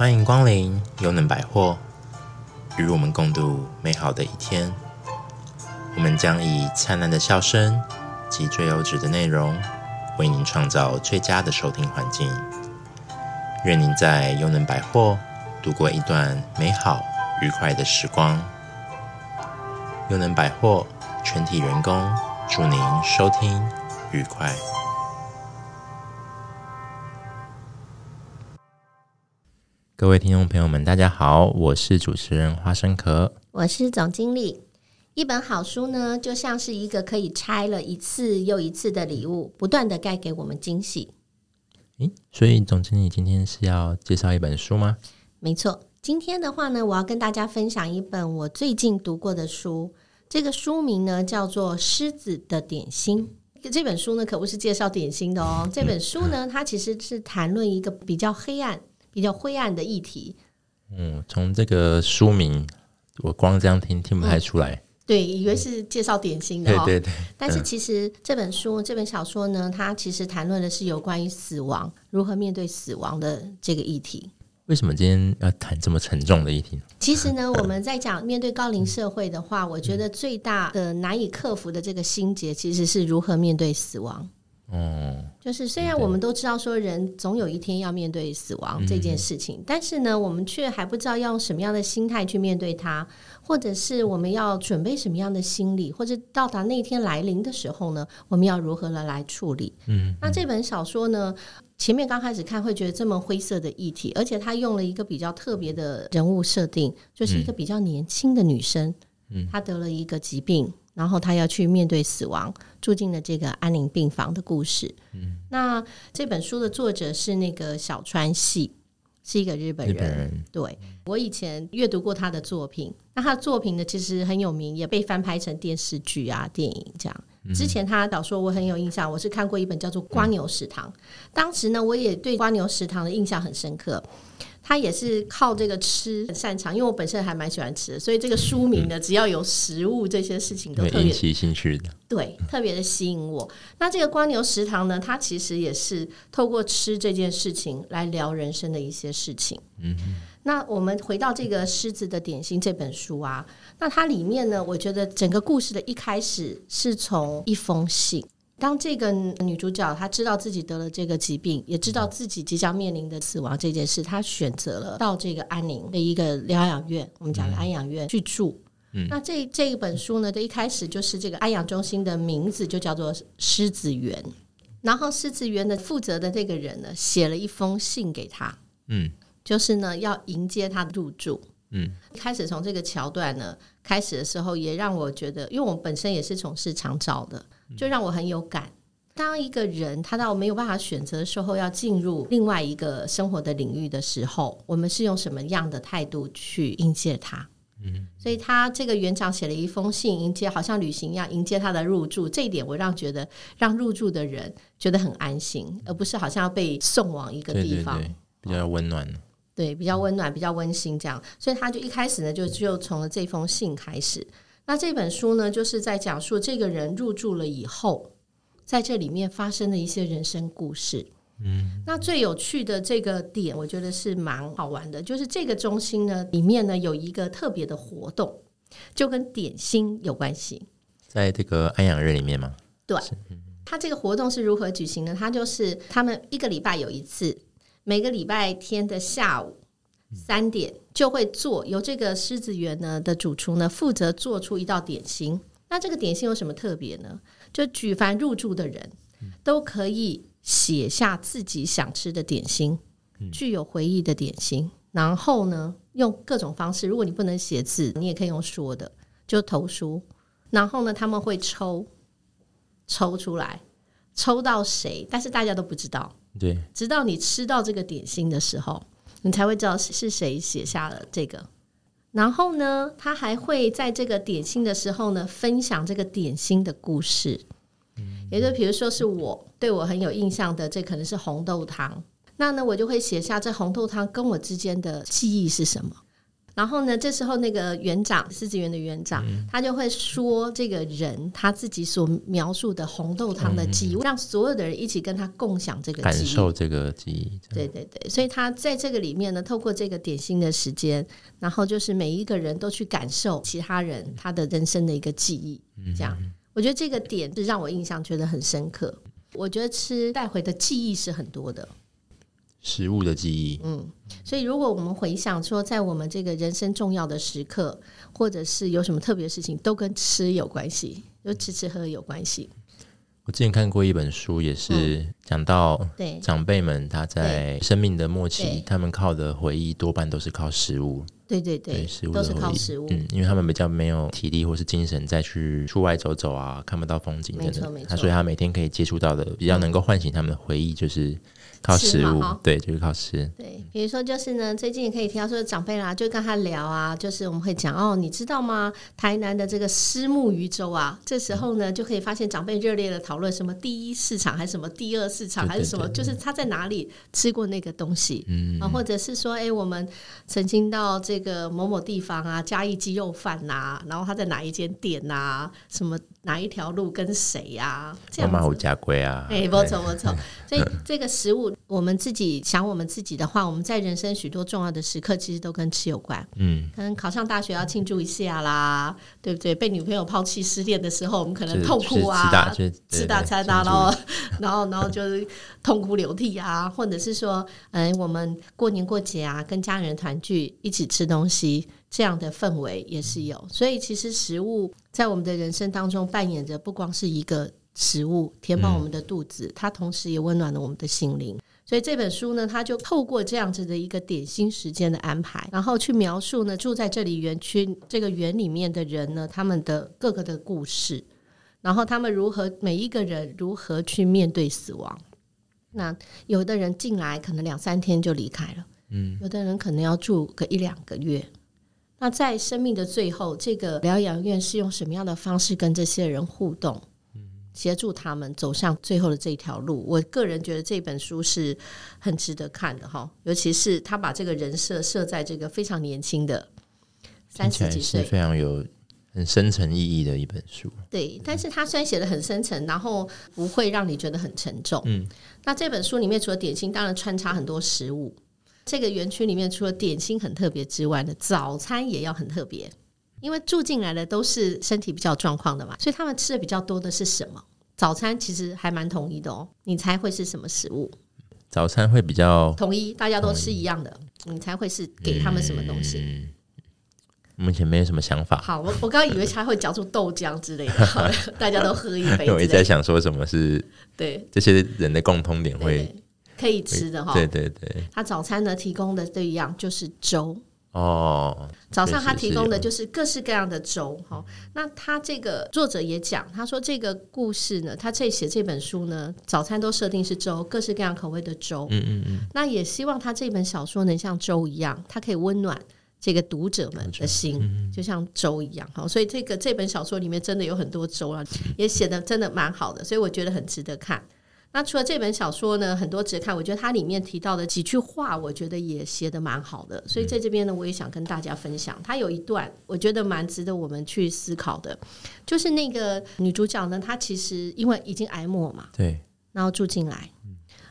欢迎光临优能百货，与我们共度美好的一天。我们将以灿烂的笑声及最优质的内容，为您创造最佳的收听环境。愿您在优能百货度过一段美好愉快的时光。优能百货全体员工祝您收听愉快。各位听众朋友们，大家好，我是主持人花生壳，我是总经理。一本好书呢，就像是一个可以拆了一次又一次的礼物，不断的带给我们惊喜。诶，所以总经理今天是要介绍一本书吗？没错，今天的话呢，我要跟大家分享一本我最近读过的书。这个书名呢，叫做《狮子的点心》。这本书呢，可不是介绍点心的哦。这本书呢，它其实是谈论一个比较黑暗。比较灰暗的议题，嗯，从这个书名，我光这样听听不太出来，嗯、对，以为是介绍点心的、哦，对对对。但是其实这本书、这本小说呢，它其实谈论的是有关于死亡，如何面对死亡的这个议题。为什么今天要谈这么沉重的议题？其实呢，我们在讲面对高龄社会的话，我觉得最大的难以克服的这个心结，其实是如何面对死亡。哦，就是虽然我们都知道说人总有一天要面对死亡这件事情，但是呢，我们却还不知道要用什么样的心态去面对它，或者是我们要准备什么样的心理，或者到达那一天来临的时候呢，我们要如何的来处理？嗯，那这本小说呢，前面刚开始看会觉得这么灰色的议题，而且他用了一个比较特别的人物设定，就是一个比较年轻的女生，嗯，她得了一个疾病。然后他要去面对死亡，住进了这个安宁病房的故事。嗯，那这本书的作者是那个小川系，是一个日本人。本人。对，我以前阅读过他的作品，那他的作品呢，其实很有名，也被翻拍成电视剧啊、电影这样。之前他导说我很有印象，我是看过一本叫做《瓜牛食堂》，当时呢，我也对瓜牛食堂的印象很深刻。他也是靠这个吃很擅长，因为我本身还蛮喜欢吃的，所以这个书名呢，只要有食物这些事情都特别引起兴趣的，对，特别的吸引我。那这个蜗牛食堂呢，它其实也是透过吃这件事情来聊人生的一些事情。嗯，那我们回到这个《狮子的点心》这本书啊，那它里面呢，我觉得整个故事的一开始是从一封信。当这个女主角她知道自己得了这个疾病，也知道自己即将面临的死亡这件事，她选择了到这个安宁的一个疗养院，我们讲的安养院去住。嗯，那这这一本书呢，的一开始就是这个安养中心的名字就叫做狮子园，然后狮子园的负责的这个人呢，写了一封信给他，嗯，就是呢要迎接他的入住。嗯，开始从这个桥段呢开始的时候，也让我觉得，因为我本身也是从事长照的。就让我很有感。当一个人他到没有办法选择的时候，要进入另外一个生活的领域的时候，我们是用什么样的态度去迎接他？嗯，所以他这个园长写了一封信迎接，好像旅行一样迎接他的入住。这一点我让觉得让入住的人觉得很安心，而不是好像要被送往一个地方，对对对，比较温暖。对，比较温暖，比较温馨这样。所以他就一开始呢，就就从了这封信开始。那这本书呢，就是在讲述这个人入住了以后，在这里面发生的一些人生故事。嗯，那最有趣的这个点，我觉得是蛮好玩的，就是这个中心呢，里面呢有一个特别的活动，就跟点心有关系。在这个安养日里面吗？对，他这个活动是如何举行呢？他就是他们一个礼拜有一次，每个礼拜天的下午。三点就会做，由这个狮子园呢的主厨呢负责做出一道点心。那这个点心有什么特别呢？就举凡入住的人都可以写下自己想吃的点心，具有回忆的点心。然后呢，用各种方式，如果你不能写字，你也可以用说的，就投书。然后呢，他们会抽抽出来，抽到谁，但是大家都不知道。对，直到你吃到这个点心的时候。你才会知道是谁写下了这个，然后呢，他还会在这个点心的时候呢，分享这个点心的故事。也就比如说是我对我很有印象的，这可能是红豆汤。那呢，我就会写下这红豆汤跟我之间的记忆是什么。然后呢，这时候那个园长，狮子园的园长，嗯、他就会说这个人他自己所描述的红豆汤的记忆，嗯、让所有的人一起跟他共享这个记忆，感受这个记忆。对对对，所以他在这个里面呢，透过这个点心的时间，然后就是每一个人都去感受其他人他的人生的一个记忆，这样，嗯、我觉得这个点是让我印象觉得很深刻。我觉得吃带回的记忆是很多的。食物的记忆，嗯，所以如果我们回想说，在我们这个人生重要的时刻，或者是有什么特别的事情，都跟吃有关系，就吃吃喝喝有关系。我之前看过一本书，也是讲到对。长辈们他在生命的末期，他们靠的回忆多半都是靠食物。对对对，都是靠食物。嗯，因为他们比较没有体力或是精神再去出外走走啊，看不到风景，真的。没错没错。他所以他每天可以接触到的，比较能够唤醒他们的回忆，就是。靠食物，对，就是靠吃。对，比如说就是呢，最近也可以听到说长辈啦，就跟他聊啊，就是我们会讲哦，你知道吗？台南的这个虱目鱼粥啊，这时候呢就可以发现长辈热烈的讨论什么第一市场还是什么第二市场还是什么，就是他在哪里吃过那个东西，嗯啊，或者是说，哎，我们曾经到这个某某地方啊，嘉义鸡肉饭呐，然后他在哪一间店呐，什么哪一条路跟谁呀？这样子。马虎家规啊，哎，不错不错，所以这个食物。我们自己想我们自己的话，我们在人生许多重要的时刻，其实都跟吃有关。嗯，可能考上大学要庆祝一下啦，对不对？被女朋友抛弃失恋的时候，我们可能痛哭啊，吃大餐啊，然后然后然后就是痛哭流涕啊，或者是说，嗯，我们过年过节啊，跟家人团聚一起吃东西，这样的氛围也是有。所以，其实食物在我们的人生当中扮演着不光是一个食物填饱我们的肚子，它同时也温暖了我们的心灵。所以这本书呢，它就透过这样子的一个点心时间的安排，然后去描述呢住在这里园区这个园里面的人呢，他们的各个的故事，然后他们如何每一个人如何去面对死亡。那有的人进来可能两三天就离开了，嗯，有的人可能要住个一两个月。那在生命的最后，这个疗养院是用什么样的方式跟这些人互动？协助他们走上最后的这条路，我个人觉得这本书是很值得看的哈，尤其是他把这个人设设在这个非常年轻的三十几岁，非常有很深层意义的一本书。对，但是他虽然写的很深层，然后不会让你觉得很沉重。嗯，那这本书里面除了点心，当然穿插很多食物。这个园区里面除了点心很特别之外呢，早餐也要很特别。因为住进来的都是身体比较状况的嘛，所以他们吃的比较多的是什么？早餐其实还蛮统一的哦。你猜会是什么食物？早餐会比较统一，大家都吃一样的。你猜会是给他们什么东西？嗯，目前没有什么想法。好，我我刚刚以为他会讲出豆浆之类的，大家都喝一杯。我一直在想说什么是对这些人的共通点会可以吃的哈。对对对，他早餐呢提供的这一样就是粥。哦，早上他提供的就是各式各样的粥哈。那他这个作者也讲，他说这个故事呢，他这写这本书呢，早餐都设定是粥，各式各样口味的粥。嗯嗯嗯。那也希望他这本小说能像粥一样，它可以温暖这个读者们的心，就像粥一样哈。所以这个这本小说里面真的有很多粥啊，也写的真的蛮好的，所以我觉得很值得看。那除了这本小说呢，很多值得看。我觉得它里面提到的几句话，我觉得也写的蛮好的。所以在这边呢，我也想跟大家分享。它有一段，我觉得蛮值得我们去思考的，就是那个女主角呢，她其实因为已经挨末嘛，对，然后住进来，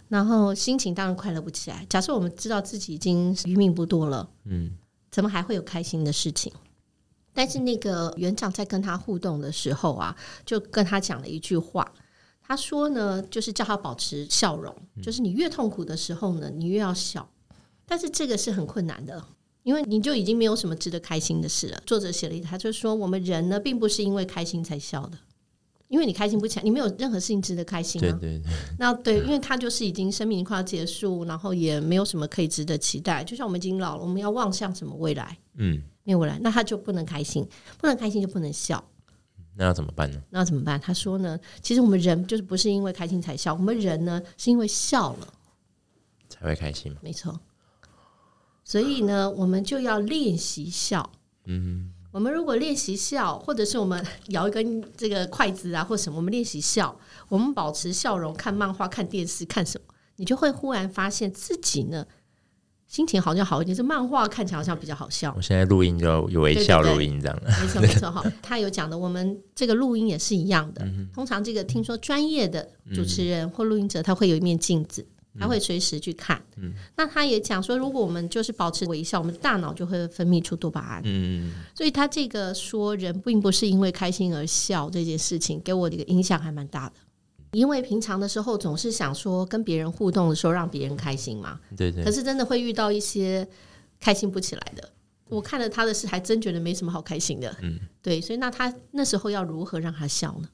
然后心情当然快乐不起来。假设我们知道自己已经余命不多了，嗯，怎么还会有开心的事情？但是那个园长在跟他互动的时候啊，就跟他讲了一句话。他说呢，就是叫他保持笑容，就是你越痛苦的时候呢，你越要笑。但是这个是很困难的，因为你就已经没有什么值得开心的事了。作者写了一，他就说我们人呢，并不是因为开心才笑的，因为你开心不起来，你没有任何事情值得开心啊。对对对。那对，因为他就是已经生命快要结束，然后也没有什么可以值得期待。就像我们已经老了，我们要望向什么未来？嗯，没有未来，那他就不能开心，不能开心就不能笑。那要怎么办呢？那要怎么办？他说呢，其实我们人就是不是因为开心才笑，我们人呢是因为笑了才会开心。没错，所以呢，我们就要练习笑。嗯哼，我们如果练习笑，或者是我们咬一根这个筷子啊，或什么，我们练习笑，我们保持笑容，看漫画、看电视、看什么，你就会忽然发现自己呢心情好像好一点。是漫画看起来好像比较好笑。我现在录音就有微笑录音这样的，没错没错哈。他有讲的，我们这个录音也是一样的。通常这个听说专业的主持人或录音者，他会有一面镜子。他会随时去看，嗯，那他也讲说，如果我们就是保持微笑，我们大脑就会分泌出多巴胺，嗯，所以他这个说人并不是因为开心而笑这件事情，给我的一个影响还蛮大的，因为平常的时候总是想说跟别人互动的时候让别人开心嘛，对对，可是真的会遇到一些开心不起来的，我看了他的事，还真觉得没什么好开心的，嗯，对，所以那他那时候要如何让他笑呢？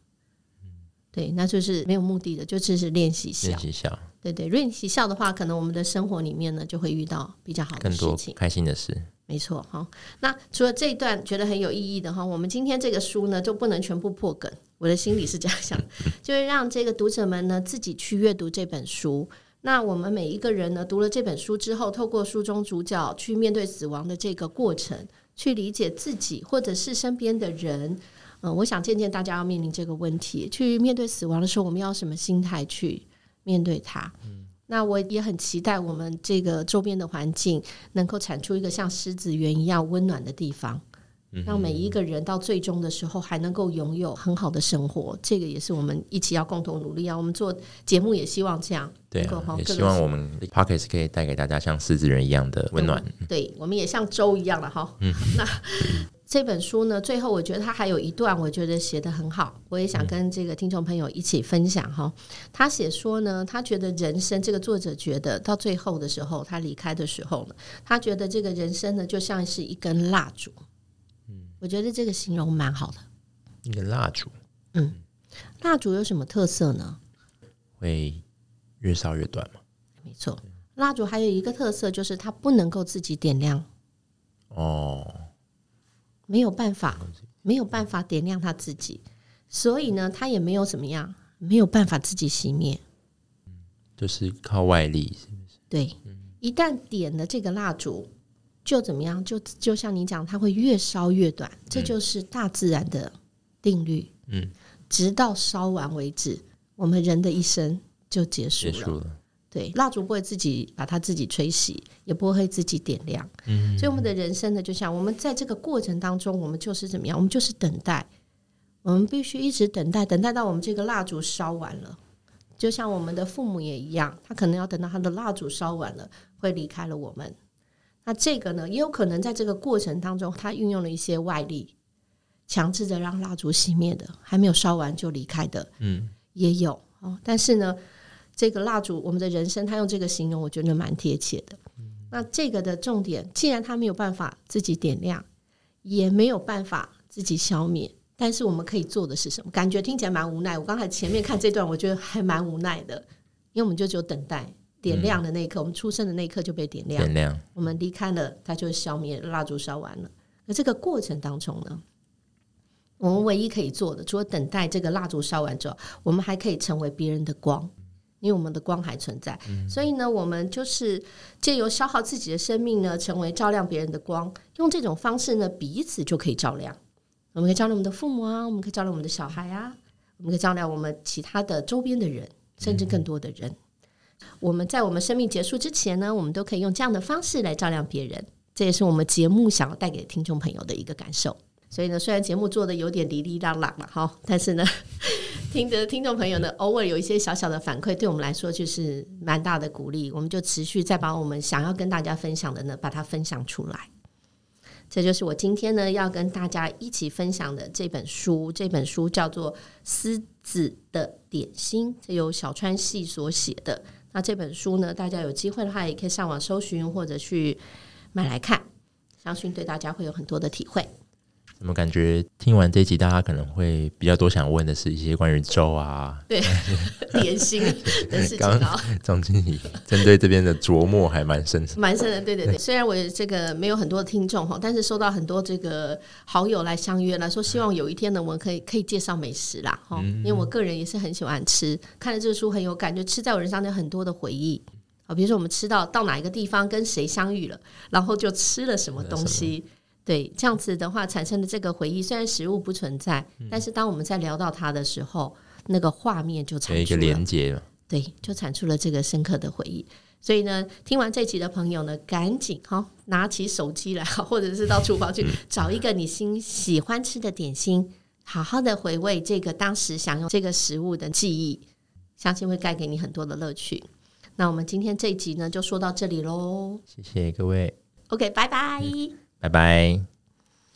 对，那就是没有目的的，就只是练习笑，练习笑。对对，练习笑的话，可能我们的生活里面呢，就会遇到比较好的事情，开心的事。没错哈。那除了这一段觉得很有意义的哈，我们今天这个书呢，就不能全部破梗。我的心里是这样想，就是让这个读者们呢自己去阅读这本书。那我们每一个人呢，读了这本书之后，透过书中主角去面对死亡的这个过程，去理解自己或者是身边的人。嗯，我想渐渐大家要面临这个问题，去面对死亡的时候，我们要什么心态去面对它？嗯，那我也很期待我们这个周边的环境能够产出一个像狮子园一样温暖的地方，让每一个人到最终的时候还能够拥有很好的生活。这个也是我们一起要共同努力啊！我们做节目也希望这样，对啊，也希望我们 Podcast 可以带给大家像狮子人一样的温暖。嗯，对，我们也像舟一样了哈。嗯，那。这本书呢，最后我觉得他还有一段，我觉得写得很好，我也想跟这个听众朋友一起分享哈。他写说呢，他觉得人生这个作者觉得到最后的时候，他离开的时候呢，他觉得这个人生呢就像是一根蜡烛。嗯，我觉得这个形容蛮好的。一根蜡烛，嗯，蜡烛有什么特色呢？会越烧越短吗？没错，蜡烛还有一个特色就是它不能够自己点亮。哦。没有办法，没有办法点亮他自己，所以呢，他也没有怎么样，没有办法自己熄灭，就是靠外力，是不是？对，一旦点了这个蜡烛，就怎么样？就就像你讲，它会越烧越短，这就是大自然的定律。嗯，直到烧完为止，我们人的一生就结束了。结束了。对，蜡烛不会自己把它自己吹熄，也不会自己点亮。嗯，所以我们的人生呢，就像我们在这个过程当中，我们就是怎么样？我们就是等待，我们必须一直等待，等待到我们这个蜡烛烧完了。就像我们的父母也一样，他可能要等到他的蜡烛烧完了，会离开了我们。那这个呢，也有可能在这个过程当中，他运用了一些外力，强制的让蜡烛熄灭的，还没有烧完就离开的。嗯，也有哦，但是呢。这个蜡烛，我们的人生，他用这个形容，我觉得蛮贴切的。那这个的重点，既然他没有办法自己点亮，也没有办法自己消灭，但是我们可以做的是什么？感觉听起来蛮无奈。我刚才前面看这段，我觉得还蛮无奈的，因为我们就只有等待点亮的那一刻，我们出生的那一刻就被点亮，点亮，我们离开了，它就消灭，蜡烛烧完了。那这个过程当中呢，我们唯一可以做的，除了等待这个蜡烛烧完之后，我们还可以成为别人的光。因为我们的光还存在，嗯，所以呢，我们就是借由消耗自己的生命呢，成为照亮别人的光。用这种方式呢，彼此就可以照亮。我们可以照亮我们的父母啊，我们可以照亮我们的小孩啊，我们可以照亮我们其他的周边的人，甚至更多的人。嗯。我们在我们生命结束之前呢，我们都可以用这样的方式来照亮别人。这也是我们节目想要带给听众朋友的一个感受。所以呢，虽然节目做的有点哩哩啦啦了哈，但是呢。听着，听众朋友呢，偶尔有一些小小的反馈，对我们来说就是蛮大的鼓励。我们就持续再把我们想要跟大家分享的呢，把它分享出来。这就是我今天呢要跟大家一起分享的这本书。这本书叫做《狮子的点心》，这由小川系所写的。那这本书呢，大家有机会的话，也可以上网搜寻或者去买来看，相信对大家会有很多的体会。怎么感觉听完这一集，大家可能会比较多想问的是一些关于粥啊，对 点心的 事情。刚 总经理针对这边的琢磨还蛮深，蛮深的。对对对，虽然我这个没有很多的听众哈，但是收到很多这个好友来相约来说，希望有一天呢，我们可以可以介绍美食啦哈，因为我个人也是很喜欢吃，看了这个书很有感觉，吃在我人生有很多的回忆啊，比如说我们吃到到哪一个地方跟谁相遇了，然后就吃了什么东西。对，这样子的话产生的这个回忆，虽然食物不存在，嗯、但是当我们在聊到它的时候，那个画面就产生了一个连接了。对，就产出了这个深刻的回忆。所以呢，听完这集的朋友呢，赶紧哈拿起手机来，或者是到厨房去找一个你心喜欢吃的点心，好好的回味这个当时享用这个食物的记忆，相信会带给你很多的乐趣。那我们今天这一集呢，就说到这里喽。谢谢各位。OK，拜拜。拜拜。